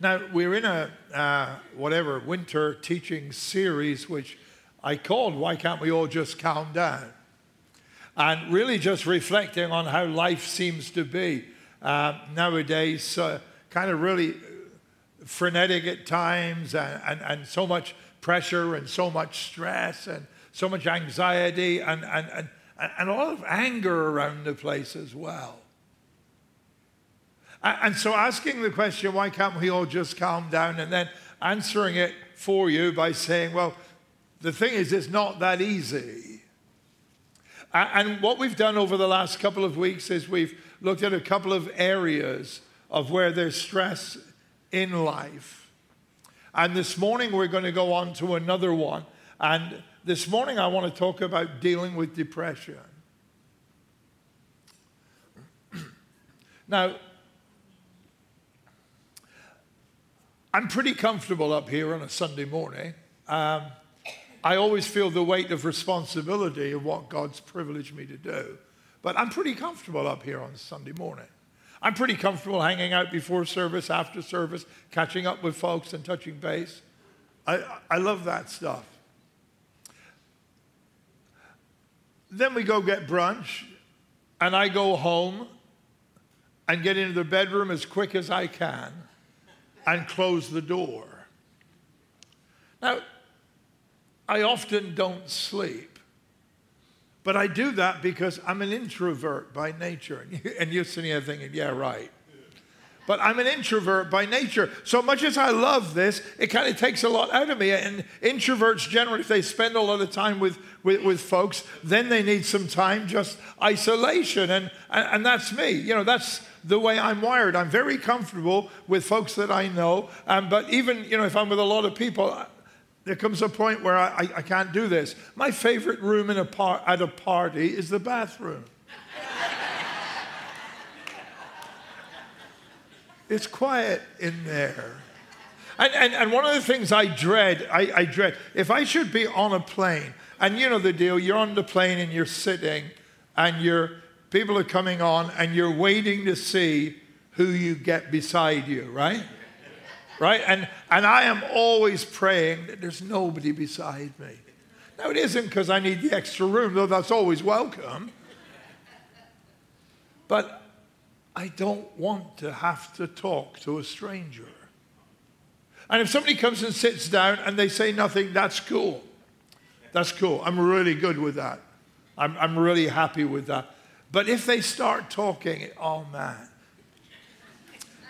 Now, we're in a uh, whatever winter teaching series, which I called Why Can't We All Just Calm Down? And really just reflecting on how life seems to be uh, nowadays, uh, kind of really frenetic at times, and, and, and so much pressure, and so much stress, and so much anxiety, and, and, and, and a lot of anger around the place as well. And so asking the question, why can't we all just calm down? And then answering it for you by saying, well, the thing is, it's not that easy. And what we've done over the last couple of weeks is we've looked at a couple of areas of where there's stress in life. And this morning we're going to go on to another one. And this morning I want to talk about dealing with depression. now, I'm pretty comfortable up here on a Sunday morning. Um, I always feel the weight of responsibility of what God's privileged me to do. But I'm pretty comfortable up here on Sunday morning. I'm pretty comfortable hanging out before service, after service, catching up with folks and touching base. I, I love that stuff. Then we go get brunch, and I go home and get into the bedroom as quick as I can and close the door. Now, I often don't sleep, but I do that because I'm an introvert by nature. And you're sitting there thinking, yeah, right. But I'm an introvert by nature. So much as I love this, it kind of takes a lot out of me. And introverts generally, if they spend a lot of time with, with, with folks, then they need some time just isolation. And, and, and that's me. You know, that's the way I'm wired. I'm very comfortable with folks that I know. Um, but even, you know, if I'm with a lot of people, there comes a point where I, I, I can't do this. My favorite room a par- at a party is the bathroom. it's quiet in there. And, and, and one of the things I dread, I, I dread, if I should be on a plane, and you know the deal, you're on the plane and you're sitting and you're people are coming on and you're waiting to see who you get beside you, right? Right? And, and I am always praying that there's nobody beside me. Now, it isn't because I need the extra room, though that's always welcome. But I don't want to have to talk to a stranger. And if somebody comes and sits down and they say nothing, that's cool. That's cool. I'm really good with that. I'm, I'm really happy with that. But if they start talking, oh man.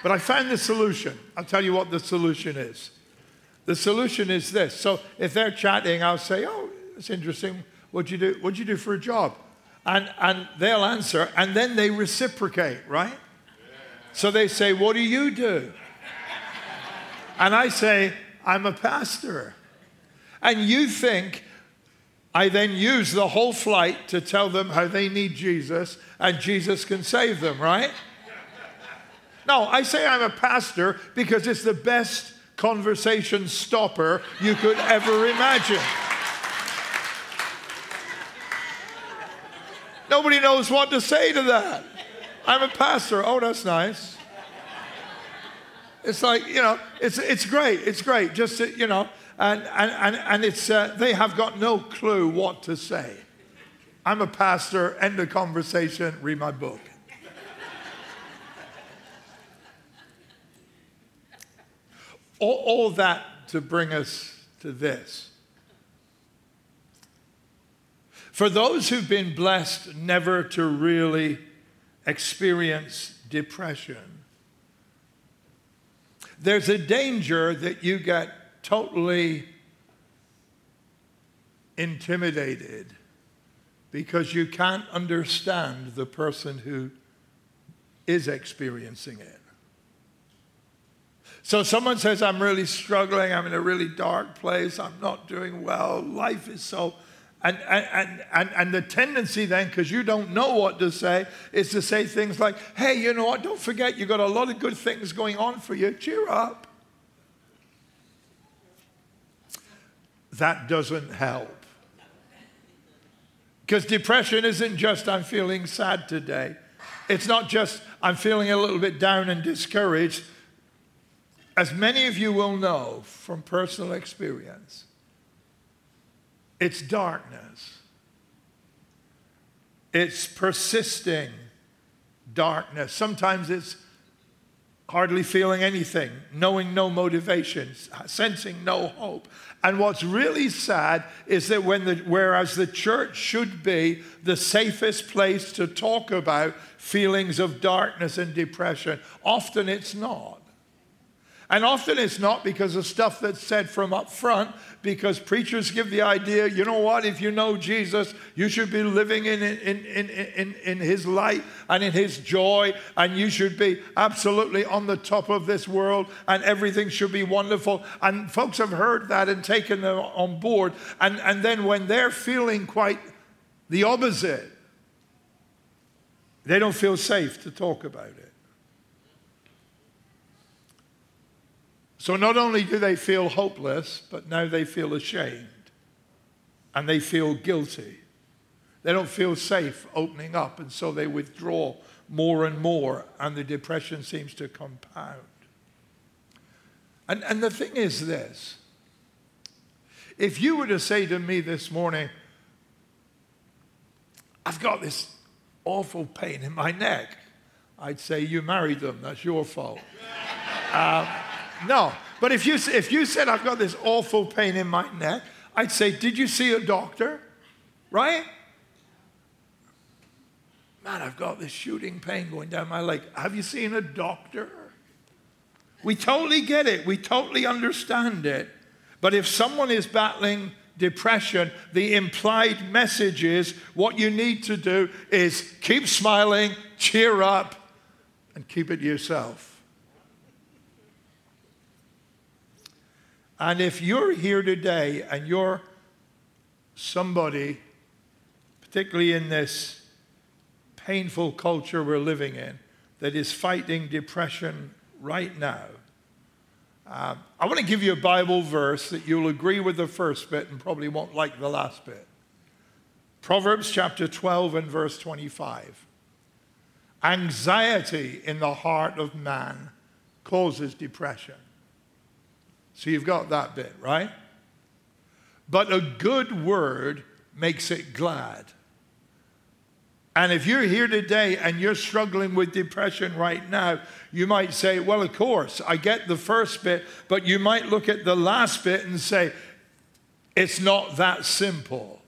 But I found the solution. I'll tell you what the solution is. The solution is this. So if they're chatting, I'll say, oh, it's interesting. What'd you do? What'd you do for a job? And, and they'll answer, and then they reciprocate, right? So they say, What do you do? And I say, I'm a pastor. And you think I then use the whole flight to tell them how they need Jesus and Jesus can save them, right? No, I say I'm a pastor because it's the best conversation stopper you could ever imagine. Nobody knows what to say to that. I'm a pastor. Oh, that's nice. It's like, you know, it's, it's great. It's great. Just, to, you know, and, and, and, and it's, uh, they have got no clue what to say. I'm a pastor, end of conversation, read my book. all, all that to bring us to this. For those who've been blessed never to really experience depression, there's a danger that you get totally intimidated because you can't understand the person who is experiencing it. So someone says, I'm really struggling, I'm in a really dark place, I'm not doing well, life is so. And, and, and, and the tendency then, because you don't know what to say, is to say things like, hey, you know what, don't forget you've got a lot of good things going on for you, cheer up. That doesn't help. Because depression isn't just I'm feeling sad today. It's not just I'm feeling a little bit down and discouraged. as many of you will know from personal experience, it's darkness. It's persisting darkness. Sometimes it's hardly feeling anything, knowing no motivation, sensing no hope. And what's really sad is that when the, whereas the church should be the safest place to talk about feelings of darkness and depression, often it's not. And often it's not because of stuff that's said from up front, because preachers give the idea, you know what, if you know Jesus, you should be living in, in, in, in, in his light and in his joy, and you should be absolutely on the top of this world, and everything should be wonderful. And folks have heard that and taken them on board. And, and then when they're feeling quite the opposite, they don't feel safe to talk about it. So not only do they feel hopeless, but now they feel ashamed and they feel guilty. They don't feel safe opening up, and so they withdraw more and more, and the depression seems to compound. And, and the thing is this if you were to say to me this morning, I've got this awful pain in my neck, I'd say, You married them, that's your fault. Um, no. But if you, if you said, I've got this awful pain in my neck, I'd say, Did you see a doctor? Right? Man, I've got this shooting pain going down my leg. Have you seen a doctor? We totally get it. We totally understand it. But if someone is battling depression, the implied message is what you need to do is keep smiling, cheer up, and keep it yourself. And if you're here today and you're somebody, particularly in this painful culture we're living in, that is fighting depression right now, uh, I want to give you a Bible verse that you'll agree with the first bit and probably won't like the last bit. Proverbs chapter 12 and verse 25. Anxiety in the heart of man causes depression. So you've got that bit, right? But a good word makes it glad. And if you're here today and you're struggling with depression right now, you might say, Well, of course, I get the first bit, but you might look at the last bit and say, It's not that simple.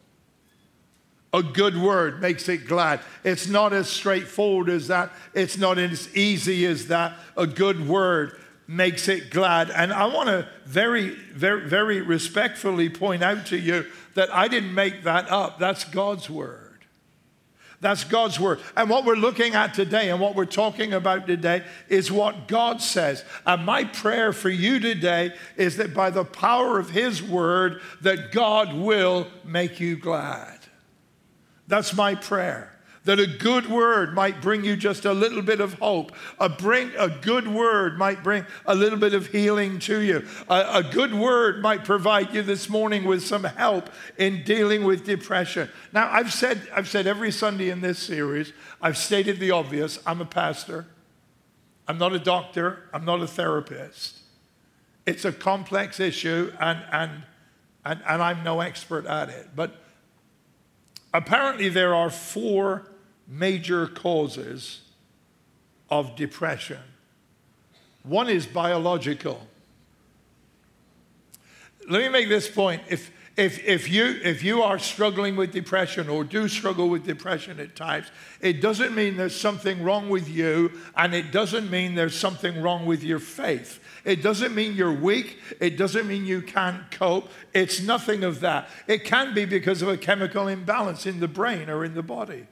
A good word makes it glad. It's not as straightforward as that, it's not as easy as that. A good word makes it glad. And I want to very, very, very respectfully point out to you that I didn't make that up. That's God's word. That's God's word. And what we're looking at today and what we're talking about today is what God says. And my prayer for you today is that by the power of his word that God will make you glad. That's my prayer that a good word might bring you just a little bit of hope. A, bring, a good word might bring a little bit of healing to you. A, a good word might provide you this morning with some help in dealing with depression. Now, I've said, I've said every Sunday in this series, I've stated the obvious I'm a pastor, I'm not a doctor, I'm not a therapist. It's a complex issue, and, and, and, and I'm no expert at it. But apparently, there are four major causes of depression. One is biological. Let me make this point. If, if, if, you, if you are struggling with depression or do struggle with depression at times, it doesn't mean there's something wrong with you, and it doesn't mean there's something wrong with your faith. It doesn't mean you're weak. It doesn't mean you can't cope. It's nothing of that. It can be because of a chemical imbalance in the brain or in the body.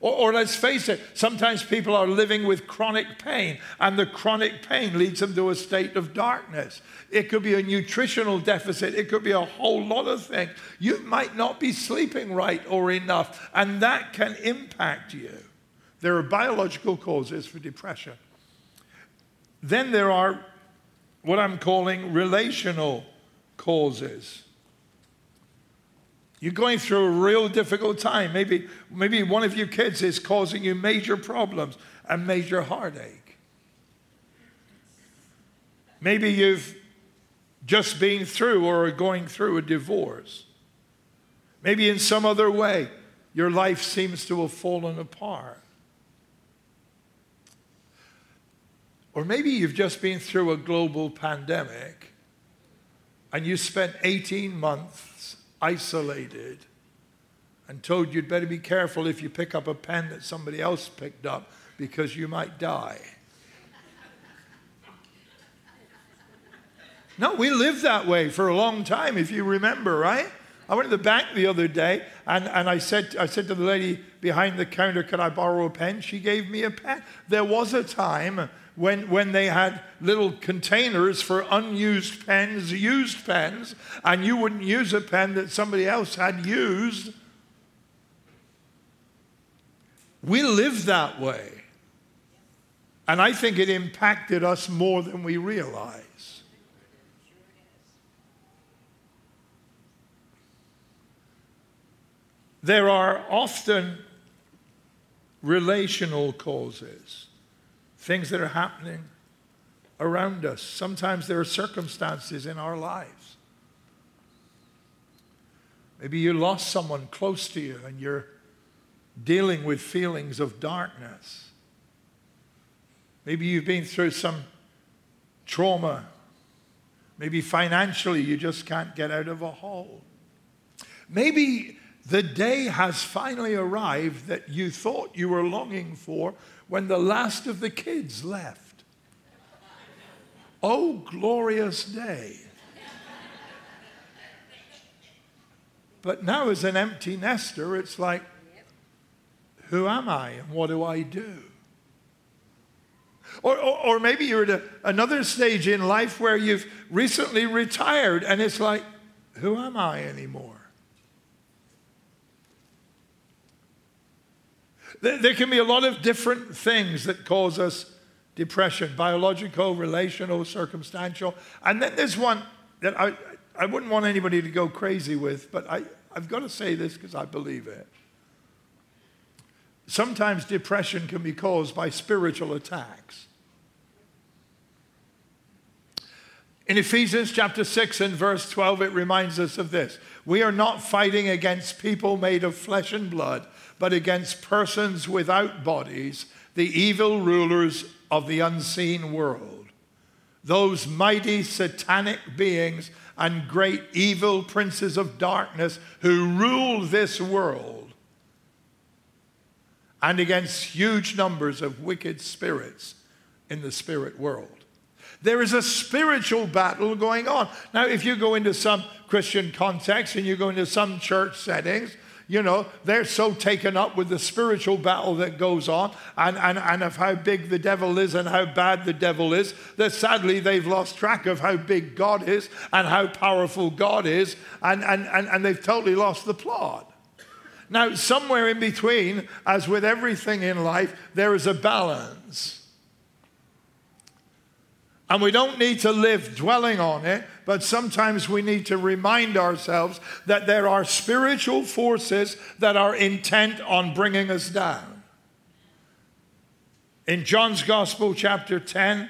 Or, or, let's face it, sometimes people are living with chronic pain, and the chronic pain leads them to a state of darkness. It could be a nutritional deficit, it could be a whole lot of things. You might not be sleeping right or enough, and that can impact you. There are biological causes for depression. Then there are what I'm calling relational causes. You're going through a real difficult time. Maybe, maybe one of your kids is causing you major problems and major heartache. Maybe you've just been through or are going through a divorce. Maybe in some other way, your life seems to have fallen apart. Or maybe you've just been through a global pandemic and you spent 18 months isolated and told you'd better be careful if you pick up a pen that somebody else picked up because you might die. No, we lived that way for a long time, if you remember, right? I went to the bank the other day and, and I, said, I said to the lady behind the counter, Could I borrow a pen? She gave me a pen. There was a time when, when they had little containers for unused pens, used pens, and you wouldn't use a pen that somebody else had used. We lived that way. And I think it impacted us more than we realize. There are often relational causes, things that are happening around us. Sometimes there are circumstances in our lives. Maybe you lost someone close to you and you're dealing with feelings of darkness. Maybe you've been through some trauma. Maybe financially you just can't get out of a hole. Maybe the day has finally arrived that you thought you were longing for when the last of the kids left. Oh, glorious day. But now, as an empty nester, it's like, who am I and what do I do? Or, or, or maybe you're at a, another stage in life where you've recently retired and it's like, who am I anymore? There can be a lot of different things that cause us depression biological, relational, circumstantial. And then there's one that I, I wouldn't want anybody to go crazy with, but I, I've got to say this because I believe it. Sometimes depression can be caused by spiritual attacks. In Ephesians chapter 6 and verse 12, it reminds us of this. We are not fighting against people made of flesh and blood, but against persons without bodies, the evil rulers of the unseen world. Those mighty satanic beings and great evil princes of darkness who rule this world, and against huge numbers of wicked spirits in the spirit world. There is a spiritual battle going on. Now, if you go into some Christian context and you go into some church settings, you know, they're so taken up with the spiritual battle that goes on and, and, and of how big the devil is and how bad the devil is that sadly they've lost track of how big God is and how powerful God is and, and, and, and they've totally lost the plot. Now, somewhere in between, as with everything in life, there is a balance. And we don't need to live dwelling on it, but sometimes we need to remind ourselves that there are spiritual forces that are intent on bringing us down. In John's Gospel, chapter 10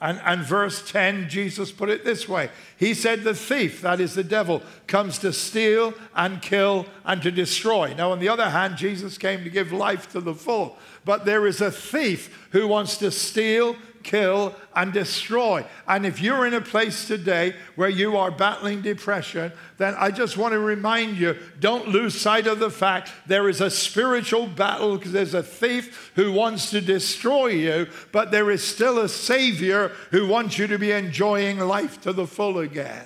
and, and verse 10, Jesus put it this way He said, The thief, that is the devil, comes to steal and kill and to destroy. Now, on the other hand, Jesus came to give life to the full. But there is a thief who wants to steal, kill, and destroy. And if you're in a place today where you are battling depression, then I just want to remind you don't lose sight of the fact there is a spiritual battle because there's a thief who wants to destroy you, but there is still a Savior who wants you to be enjoying life to the full again.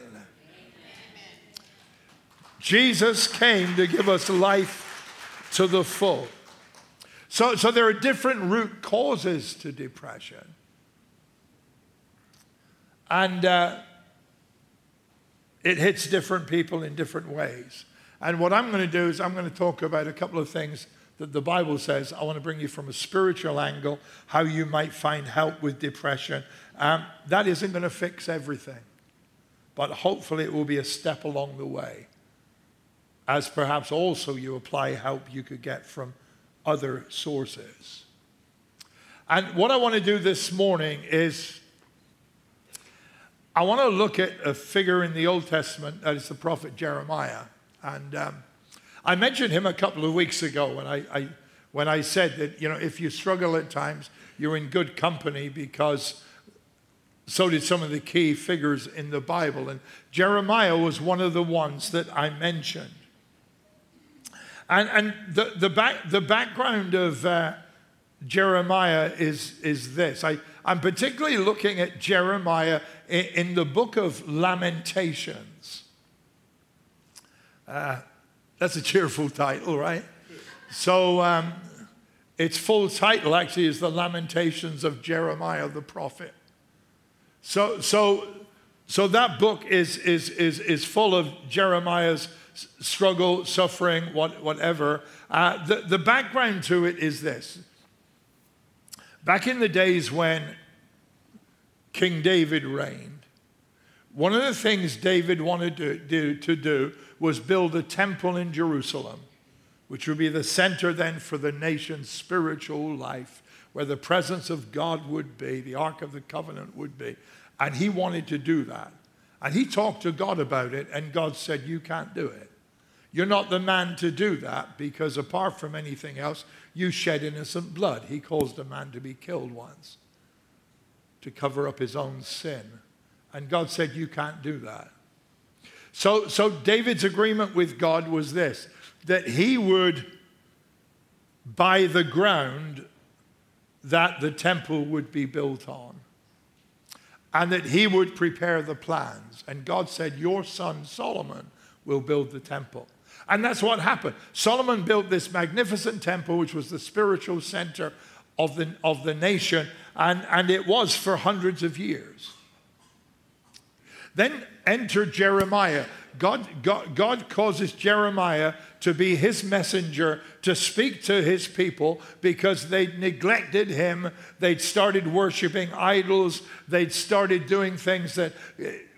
Jesus came to give us life to the full. So, so there are different root causes to depression. And uh, it hits different people in different ways. And what I'm going to do is I'm going to talk about a couple of things that the Bible says. I want to bring you from a spiritual angle, how you might find help with depression. Um, that isn't going to fix everything, but hopefully it will be a step along the way. As perhaps also you apply help you could get from other sources. And what I want to do this morning is I want to look at a figure in the Old Testament that is the prophet Jeremiah. And um, I mentioned him a couple of weeks ago when I, I, when I said that, you know, if you struggle at times, you're in good company because so did some of the key figures in the Bible. And Jeremiah was one of the ones that I mentioned. And, and the, the, back, the background of uh, Jeremiah is, is this. I, I'm particularly looking at Jeremiah in, the book of Lamentations. Uh, that's a cheerful title, right? So, um, its full title actually is The Lamentations of Jeremiah the Prophet. So, so, so that book is, is, is, is full of Jeremiah's struggle, suffering, what, whatever. Uh, the, the background to it is this Back in the days when King David reigned, one of the things David wanted to do, to do was build a temple in Jerusalem, which would be the center then for the nation's spiritual life, where the presence of God would be, the Ark of the Covenant would be. And he wanted to do that. And he talked to God about it, and God said, You can't do it. You're not the man to do that because, apart from anything else, you shed innocent blood. He caused a man to be killed once to cover up his own sin. And God said, You can't do that. So, so David's agreement with God was this that he would buy the ground that the temple would be built on, and that he would prepare the plans. And God said, Your son Solomon will build the temple. And that's what happened. Solomon built this magnificent temple, which was the spiritual center of the, of the nation, and, and it was for hundreds of years. Then enter Jeremiah. God, God, God causes Jeremiah to be his messenger to speak to his people because they'd neglected him. They'd started worshiping idols. They'd started doing things that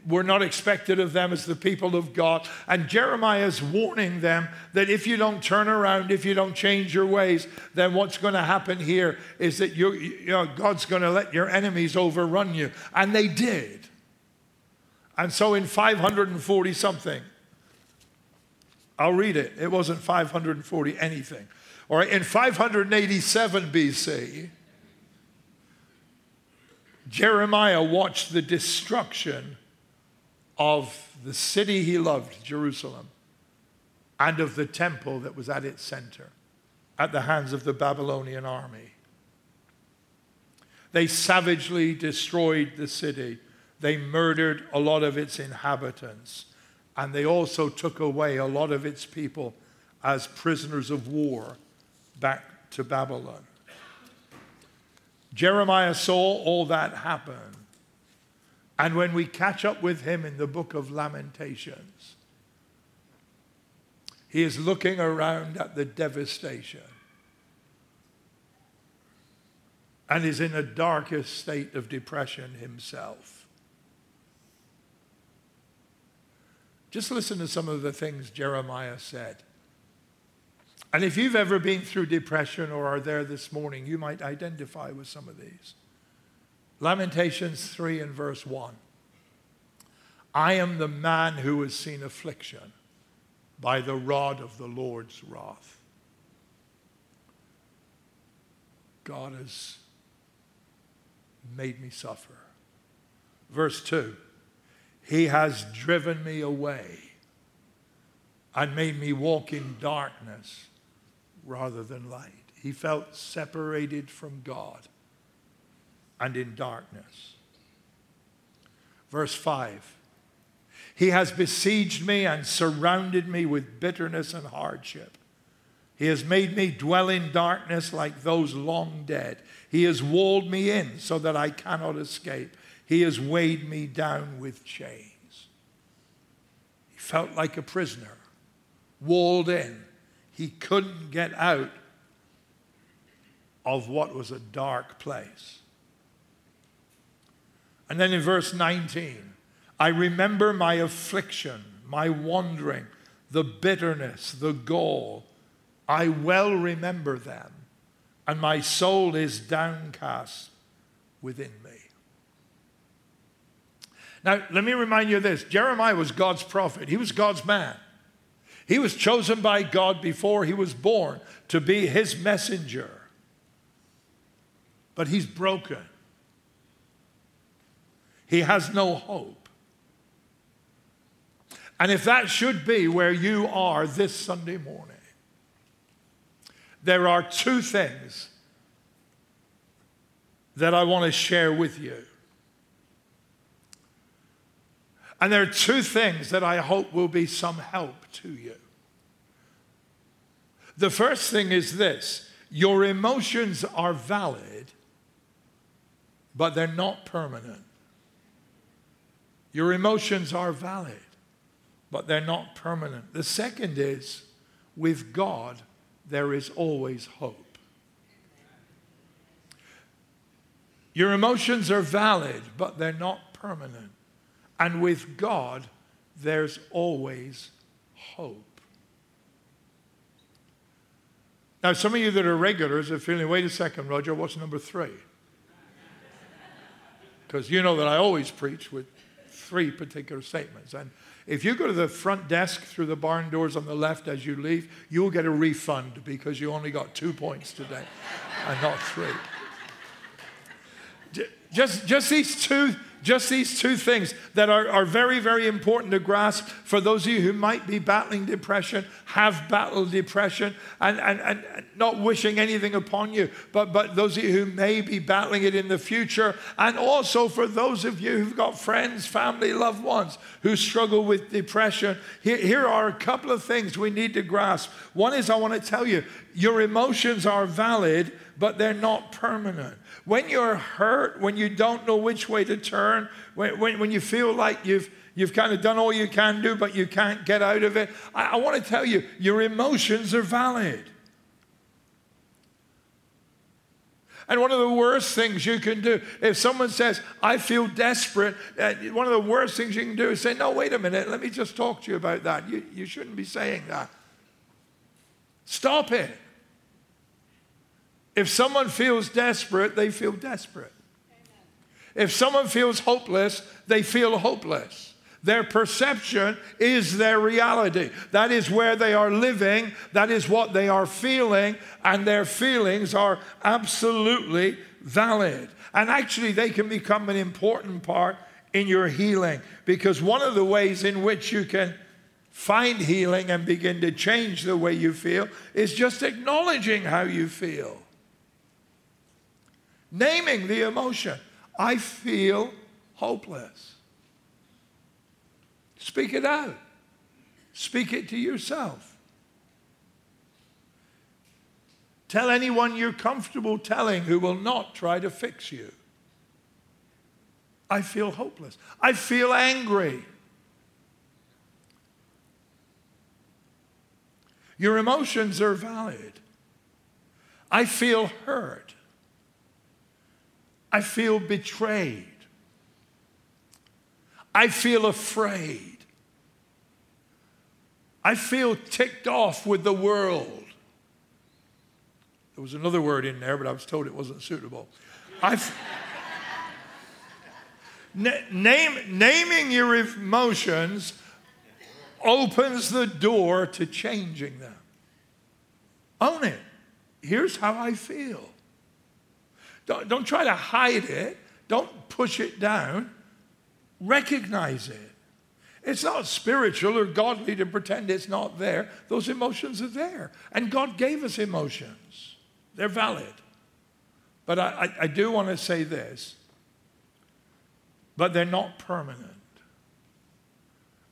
were not expected of them as the people of God. And Jeremiah is warning them that if you don't turn around, if you don't change your ways, then what's going to happen here is that you, you know, God's going to let your enemies overrun you. And they did. And so in 540 something, I'll read it. It wasn't 540 anything. All right, in 587 BC, Jeremiah watched the destruction of the city he loved, Jerusalem, and of the temple that was at its center at the hands of the Babylonian army. They savagely destroyed the city. They murdered a lot of its inhabitants. And they also took away a lot of its people as prisoners of war back to Babylon. Jeremiah saw all that happen. And when we catch up with him in the book of Lamentations, he is looking around at the devastation and is in a darkest state of depression himself. Just listen to some of the things Jeremiah said. And if you've ever been through depression or are there this morning, you might identify with some of these. Lamentations 3 and verse 1. I am the man who has seen affliction by the rod of the Lord's wrath. God has made me suffer. Verse 2 He has driven me away and made me walk in darkness rather than light. He felt separated from God and in darkness. Verse 5 He has besieged me and surrounded me with bitterness and hardship. He has made me dwell in darkness like those long dead. He has walled me in so that I cannot escape. He has weighed me down with chains. He felt like a prisoner, walled in. He couldn't get out of what was a dark place. And then in verse 19, I remember my affliction, my wandering, the bitterness, the gall. I well remember them, and my soul is downcast within me. Now, let me remind you of this Jeremiah was God's prophet, he was God's man. He was chosen by God before he was born to be his messenger. But he's broken. He has no hope. And if that should be where you are this Sunday morning, there are two things that I want to share with you. And there are two things that I hope will be some help to you. The first thing is this your emotions are valid, but they're not permanent. Your emotions are valid, but they're not permanent. The second is with God, there is always hope. Your emotions are valid, but they're not permanent. And with God, there's always hope. Now, some of you that are regulars are feeling, wait a second, Roger, what's number three? Because you know that I always preach with three particular statements. And if you go to the front desk through the barn doors on the left as you leave, you'll get a refund because you only got two points today and not three. Just, just these two just these two things that are, are very, very important to grasp for those of you who might be battling depression, have battled depression, and, and, and not wishing anything upon you, but, but those of you who may be battling it in the future, and also for those of you who've got friends, family, loved ones who struggle with depression. Here, here are a couple of things we need to grasp. One is I want to tell you, your emotions are valid, but they're not permanent. When you're hurt, when you don't know which way to turn, when, when, when you feel like you've, you've kind of done all you can do, but you can't get out of it, I, I want to tell you, your emotions are valid. And one of the worst things you can do, if someone says, I feel desperate, uh, one of the worst things you can do is say, No, wait a minute, let me just talk to you about that. You, you shouldn't be saying that. Stop it. If someone feels desperate, they feel desperate. If someone feels hopeless, they feel hopeless. Their perception is their reality. That is where they are living. That is what they are feeling. And their feelings are absolutely valid. And actually, they can become an important part in your healing because one of the ways in which you can find healing and begin to change the way you feel is just acknowledging how you feel naming the emotion. I feel hopeless. Speak it out. Speak it to yourself. Tell anyone you're comfortable telling who will not try to fix you. I feel hopeless. I feel angry. Your emotions are valid. I feel hurt. I feel betrayed. I feel afraid. I feel ticked off with the world. There was another word in there, but I was told it wasn't suitable. Name, naming your emotions opens the door to changing them. Own it. Here's how I feel. Don't, don't try to hide it. Don't push it down. Recognize it. It's not spiritual or godly to pretend it's not there. Those emotions are there. And God gave us emotions, they're valid. But I, I, I do want to say this but they're not permanent.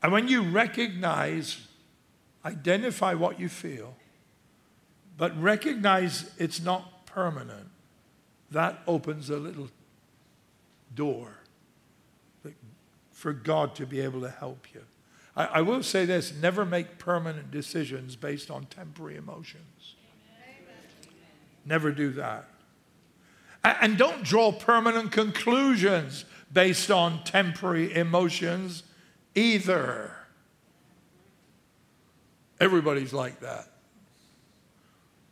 And when you recognize, identify what you feel, but recognize it's not permanent, that opens a little door for God to be able to help you. I, I, will say this never make permanent decisions based on temporary emotions. Amen. Never do that. And don't draw permanent conclusions based on temporary emotions either. Everybody's like that.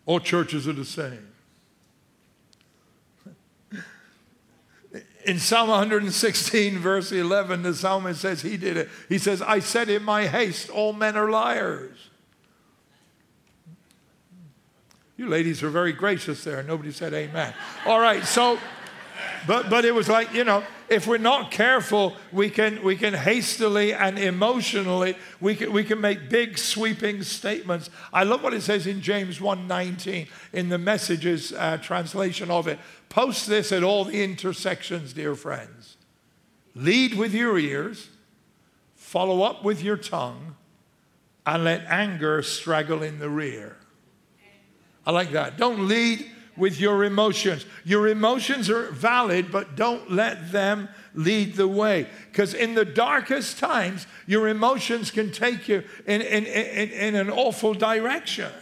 All churches are the same. In Psalm 116, verse 11, the psalmist says he did it. He says, I said in my haste, all men are liars. You ladies are very gracious there. Nobody said amen. All right, so, but, but it was like, you know, if we're not careful, we can, we can hastily and emotionally, we can, we can make big sweeping statements. I love what it says in James 1.19 in the Messages uh, translation of it. Post this at all the intersections, dear friends. Lead with your ears, follow up with your tongue, and let anger straggle in the rear. I like that. Don't lead with your emotions. Your emotions are valid, but don't let them lead the way. Because in the darkest times, your emotions can take you in, in, in, in an awful direction.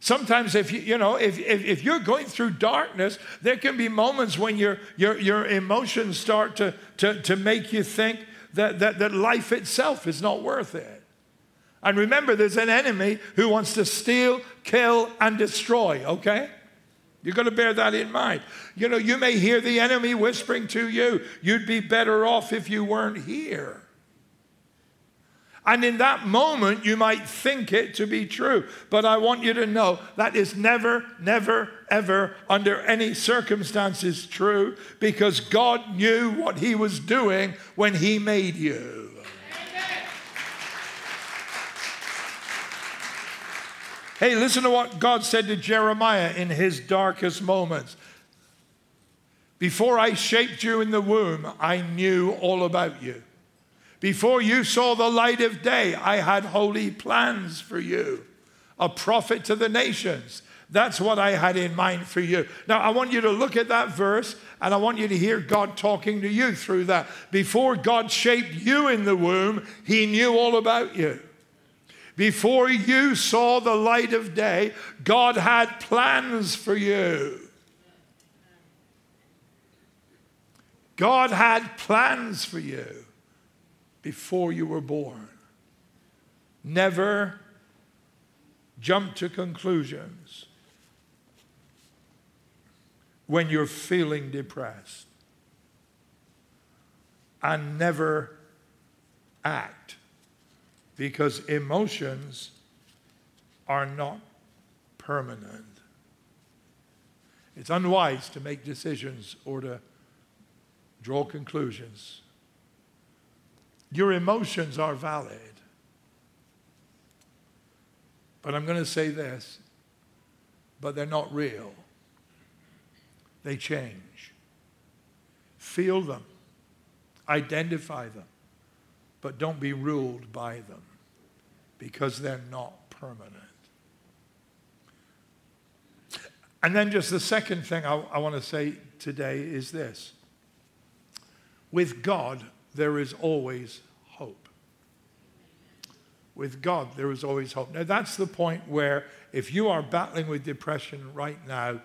Sometimes, if you, you know, if, if, if, you're going through darkness, there can be moments when your, your, your emotions start to, to, to make you think that, that, that life itself is not worth it. And remember, there's an enemy who wants to steal, kill, and destroy, okay? You've got to bear that in mind. You know, you may hear the enemy whispering to you, you'd be better off if you weren't here. And in that moment, you might think it to be true. But I want you to know that is never, never, ever, under any circumstances true because God knew what He was doing when He made you. Hey, listen to what God said to Jeremiah in his darkest moments. Before I shaped you in the womb, I knew all about you. Before you saw the light of day, I had holy plans for you, a prophet to the nations. That's what I had in mind for you. Now, I want you to look at that verse and I want you to hear God talking to you through that. Before God shaped you in the womb, He knew all about you. Before you saw the light of day, God had plans for you. God had plans for you before you were born. Never jump to conclusions when you're feeling depressed. And never act because emotions are not permanent. It's unwise to make decisions or to draw conclusions. Your emotions are valid. But I'm going to say this, but they're not real. They change. Feel them, identify them, but don't be ruled by them because they're not permanent. And then, just the second thing I, I want to say today is this with God, there is always hope. With God, there is always hope. Now, that's the point where if you are battling with depression right now,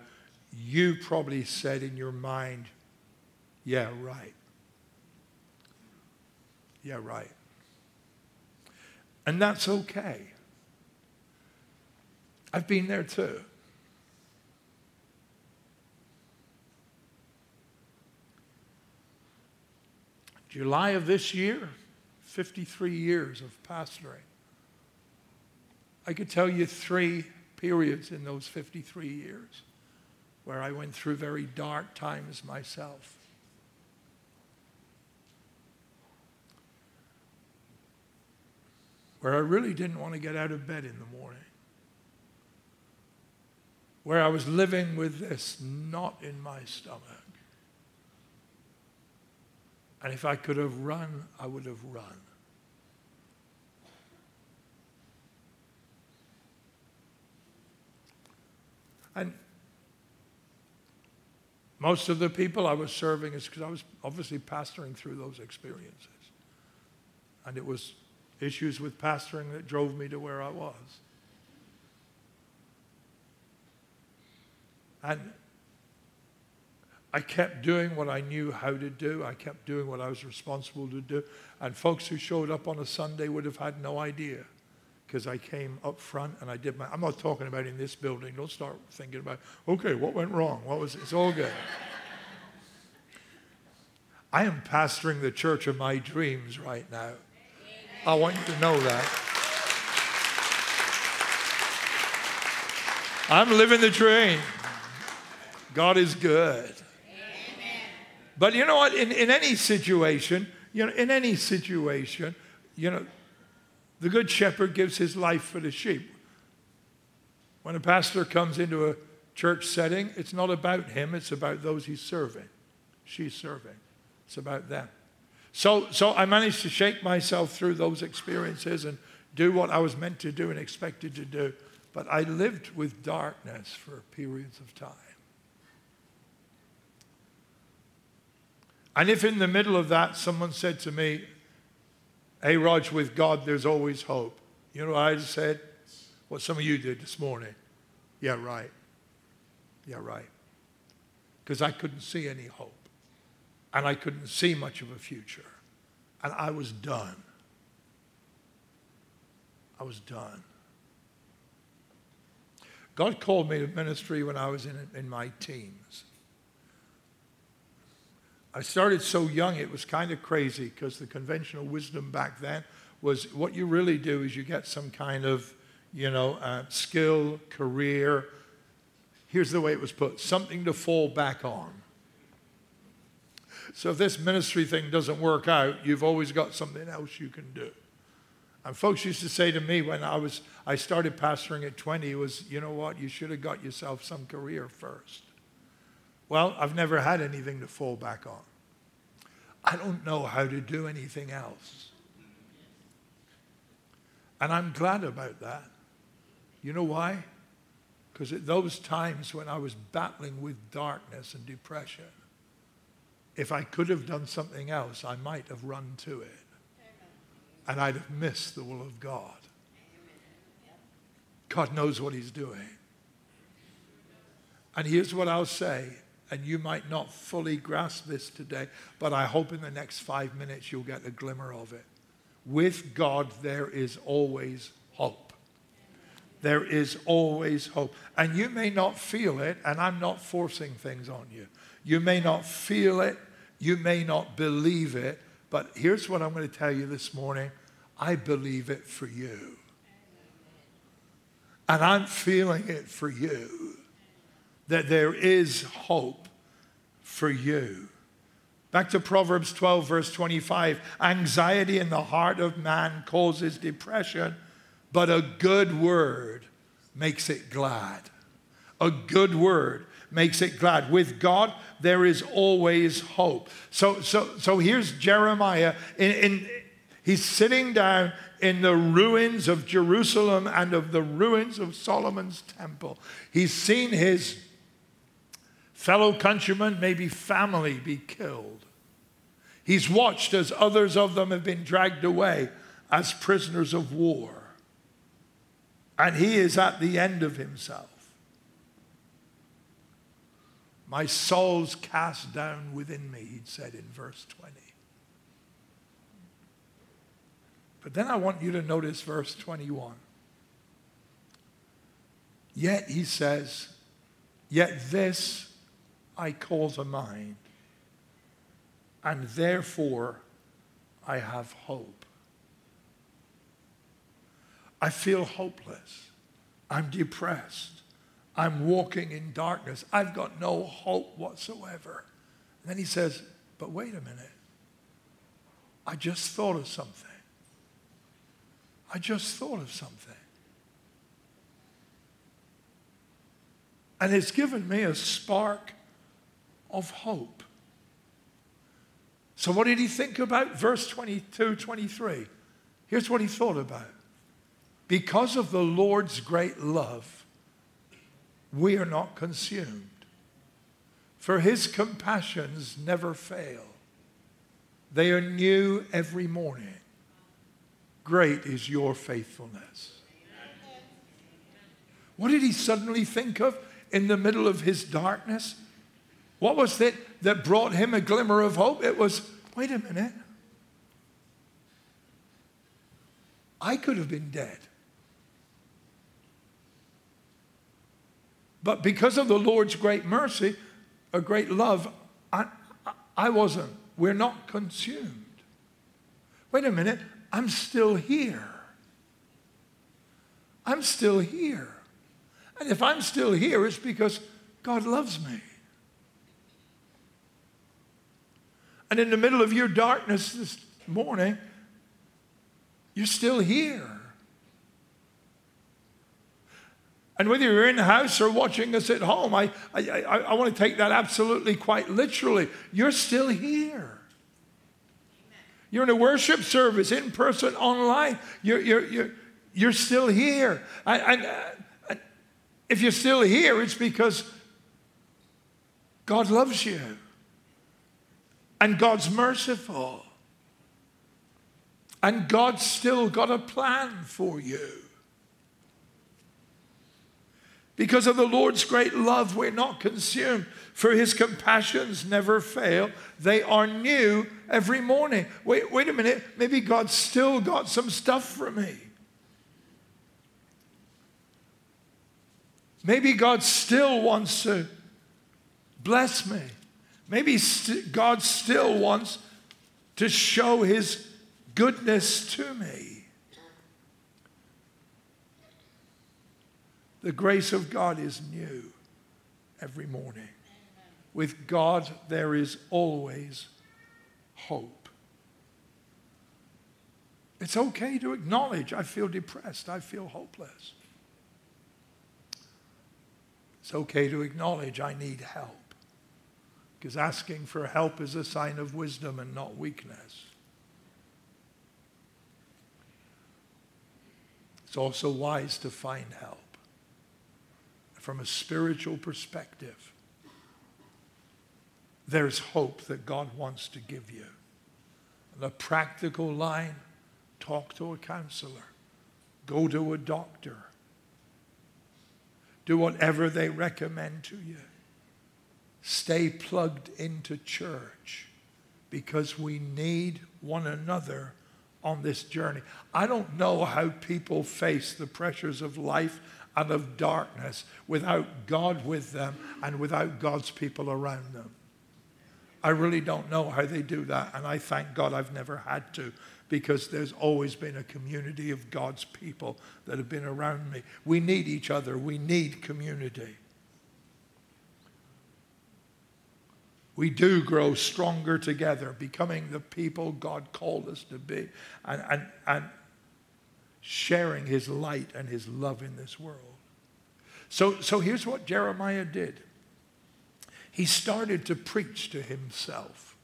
you probably said in your mind, Yeah, right. Yeah, right. And that's okay. I've been there too. July of this year, 53 years of pastoring. I could tell you three periods in those 53 years where I went through very dark times myself. Where I really didn't want to get out of bed in the morning, where I was living with this knot in my stomach. And if I could have run, I would have run. And most of the people I was serving is because I was obviously pastoring through those experiences. And it was issues with pastoring that drove me to where I was. And I kept doing what I knew how to do. I kept doing what I was responsible to do. And folks who showed up on a Sunday would have had no idea because I came up front and I did my. I'm not talking about in this building. Don't start thinking about, okay, what went wrong? What was, it's all good. I am pastoring the church of my dreams right now. I want you to know that. I'm living the dream. God is good. But you know what? In, in any situation, you know, in any situation, you know, the good shepherd gives his life for the sheep. When a pastor comes into a church setting, it's not about him, it's about those he's serving. She's serving. It's about them. So, so I managed to shake myself through those experiences and do what I was meant to do and expected to do. But I lived with darkness for periods of time. And if in the middle of that someone said to me, Hey, Rog, with God, there's always hope. You know what I just said? What some of you did this morning. Yeah, right. Yeah, right. Because I couldn't see any hope. And I couldn't see much of a future. And I was done. I was done. God called me to ministry when I was in, in my teens. I started so young, it was kind of crazy because the conventional wisdom back then was what you really do is you get some kind of, you know, uh, skill, career. Here's the way it was put something to fall back on. So if this ministry thing doesn't work out, you've always got something else you can do. And folks used to say to me when I was I started pastoring at 20 was, you know what, you should have got yourself some career first. Well, I've never had anything to fall back on. I don't know how to do anything else. And I'm glad about that. You know why? Because at those times when I was battling with darkness and depression, if I could have done something else, I might have run to it. And I'd have missed the will of God. God knows what He's doing. And here's what I'll say and you might not fully grasp this today, but I hope in the next five minutes you'll get a glimmer of it. With God, there is always hope. There is always hope. And you may not feel it, and I'm not forcing things on you. You may not feel it, you may not believe it, but here's what I'm going to tell you this morning I believe it for you. And I'm feeling it for you that there is hope for you. Back to Proverbs 12, verse 25. Anxiety in the heart of man causes depression, but a good word makes it glad. A good word makes it glad. With God, there is always hope. So, so, so here's Jeremiah. In, in, he's sitting down in the ruins of Jerusalem and of the ruins of Solomon's temple. He's seen his fellow countrymen, maybe family be killed. He's watched as others of them have been dragged away as prisoners of war. And he is at the end of himself. My soul's cast down within me, he'd said in verse 20. But then I want you to notice verse 21. Yet, he says, yet this I call to mind, and therefore I have hope. I feel hopeless. I'm depressed. I'm walking in darkness. I've got no hope whatsoever. And then he says, But wait a minute. I just thought of something. I just thought of something. And it's given me a spark of hope. So, what did he think about? Verse 22, 23. Here's what he thought about. Because of the Lord's great love, we are not consumed, for his compassions never fail. They are new every morning. Great is your faithfulness. What did he suddenly think of in the middle of his darkness? What was it that brought him a glimmer of hope? It was wait a minute. I could have been dead. But because of the Lord's great mercy, a great love, I, I wasn't we're not consumed. Wait a minute, I'm still here. I'm still here. And if I'm still here, it's because God loves me. And in the middle of your darkness this morning, you're still here. And whether you're in the house or watching us at home, I, I, I, I want to take that absolutely quite literally. You're still here. You're in a worship service, in person, online. You're, you're, you're, you're still here. And, and uh, if you're still here, it's because God loves you. And God's merciful. And God's still got a plan for you. Because of the Lord's great love, we're not consumed, for his compassions never fail. They are new every morning. Wait, wait a minute. Maybe God's still got some stuff for me. Maybe God still wants to bless me. Maybe st- God still wants to show his goodness to me. The grace of God is new every morning. With God, there is always hope. It's okay to acknowledge I feel depressed, I feel hopeless. It's okay to acknowledge I need help. Because asking for help is a sign of wisdom and not weakness. It's also wise to find help from a spiritual perspective, there's hope that God wants to give you. The practical line talk to a counselor, go to a doctor, do whatever they recommend to you. Stay plugged into church because we need one another on this journey. I don't know how people face the pressures of life and of darkness without God with them and without God's people around them. I really don't know how they do that, and I thank God I've never had to because there's always been a community of God's people that have been around me. We need each other, we need community. We do grow stronger together, becoming the people God called us to be. And, and, and sharing his light and his love in this world. So, so here's what Jeremiah did he started to preach to himself.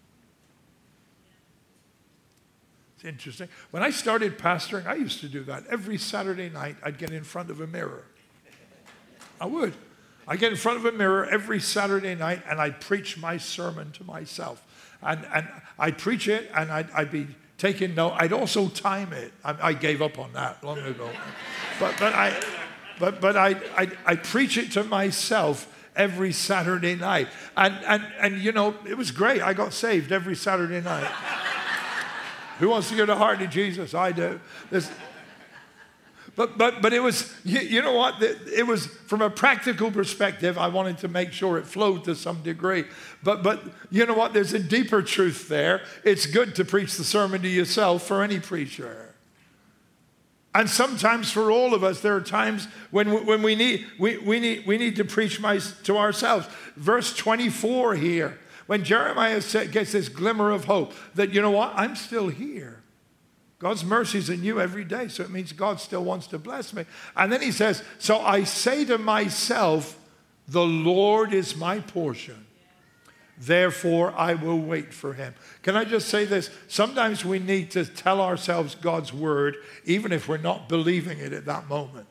It's interesting. When I started pastoring, I used to do that. Every Saturday night, I'd get in front of a mirror. I would. I get in front of a mirror every Saturday night and I'd preach my sermon to myself. And, and I'd preach it and I'd, I'd be taking note. I'd also time it. I, I gave up on that long ago. but, but, I, but, but I, I, I preach it to myself every Saturday night. And, and, and, you know, it was great. I got saved every Saturday night. Who wants to give the heart to Jesus? I do. There's, but, but, but it was, you, you, know what? It was from a practical perspective, I wanted to make sure it flowed to some degree. But, but you know what? There's a deeper truth there. It's good to preach the sermon to yourself for any preacher. And sometimes for all of us, there are times when, when we, need, we, we, need, we need to preach my, to ourselves. Verse 24 here, when Jeremiah gets this glimmer of hope that, you know what, I'm still here. God's mercies are new every day, so it means God still wants to bless me. And then he says, So I say to myself, The Lord is my portion. Therefore, I will wait for him. Can I just say this? Sometimes we need to tell ourselves God's word, even if we're not believing it at that moment.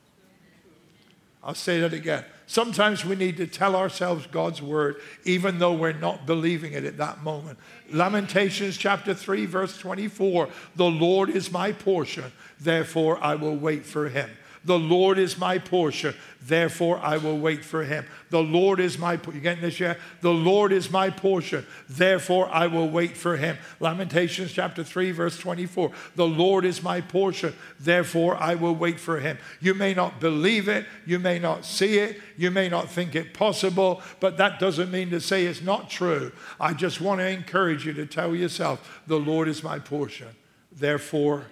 I'll say that again. Sometimes we need to tell ourselves God's word, even though we're not believing it at that moment. Lamentations chapter 3, verse 24 The Lord is my portion, therefore I will wait for him. The Lord is my portion. Therefore, I will wait for him. The Lord is my portion. You getting this yet? The Lord is my portion. Therefore, I will wait for him. Lamentations chapter 3, verse 24. The Lord is my portion. Therefore, I will wait for him. You may not believe it. You may not see it. You may not think it possible, but that doesn't mean to say it's not true. I just want to encourage you to tell yourself, the Lord is my portion. Therefore,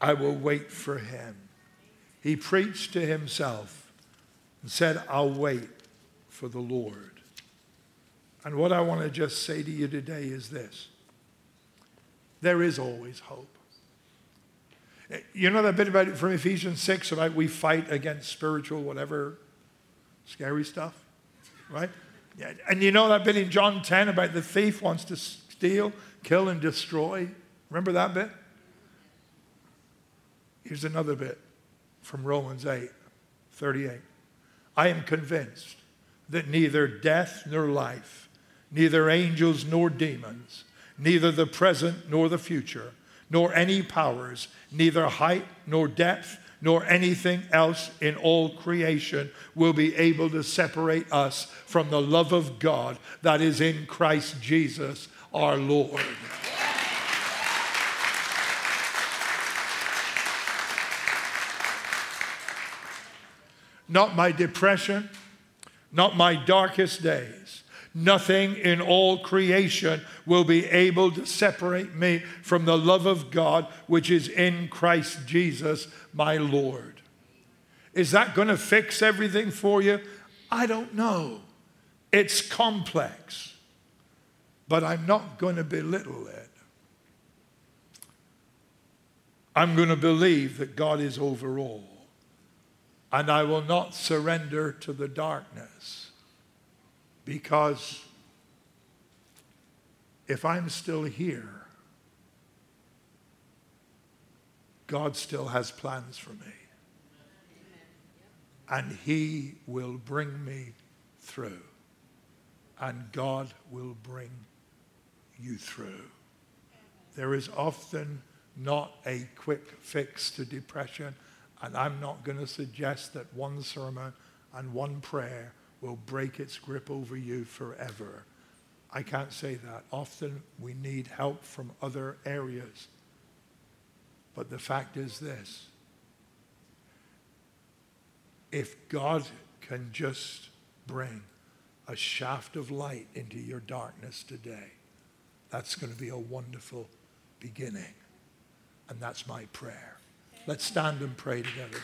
I will wait for him. He preached to himself and said, I'll wait for the Lord. And what I want to just say to you today is this there is always hope. You know that bit about from Ephesians 6 about we fight against spiritual, whatever, scary stuff, right? Yeah, and you know that bit in John 10 about the thief wants to steal, kill, and destroy? Remember that bit? Here's another bit from Romans 8 38. I am convinced that neither death nor life, neither angels nor demons, neither the present nor the future, nor any powers, neither height nor depth, nor anything else in all creation will be able to separate us from the love of God that is in Christ Jesus our Lord. Not my depression, not my darkest days. Nothing in all creation will be able to separate me from the love of God which is in Christ Jesus, my Lord. Is that going to fix everything for you? I don't know. It's complex, but I'm not going to belittle it. I'm going to believe that God is over all and I will not surrender to the darkness because if I'm still here, God still has plans for me. And He will bring me through. And God will bring you through. There is often not a quick fix to depression. And I'm not going to suggest that one sermon and one prayer will break its grip over you forever. I can't say that. Often we need help from other areas. But the fact is this if God can just bring a shaft of light into your darkness today, that's going to be a wonderful beginning. And that's my prayer. Let's stand and pray together.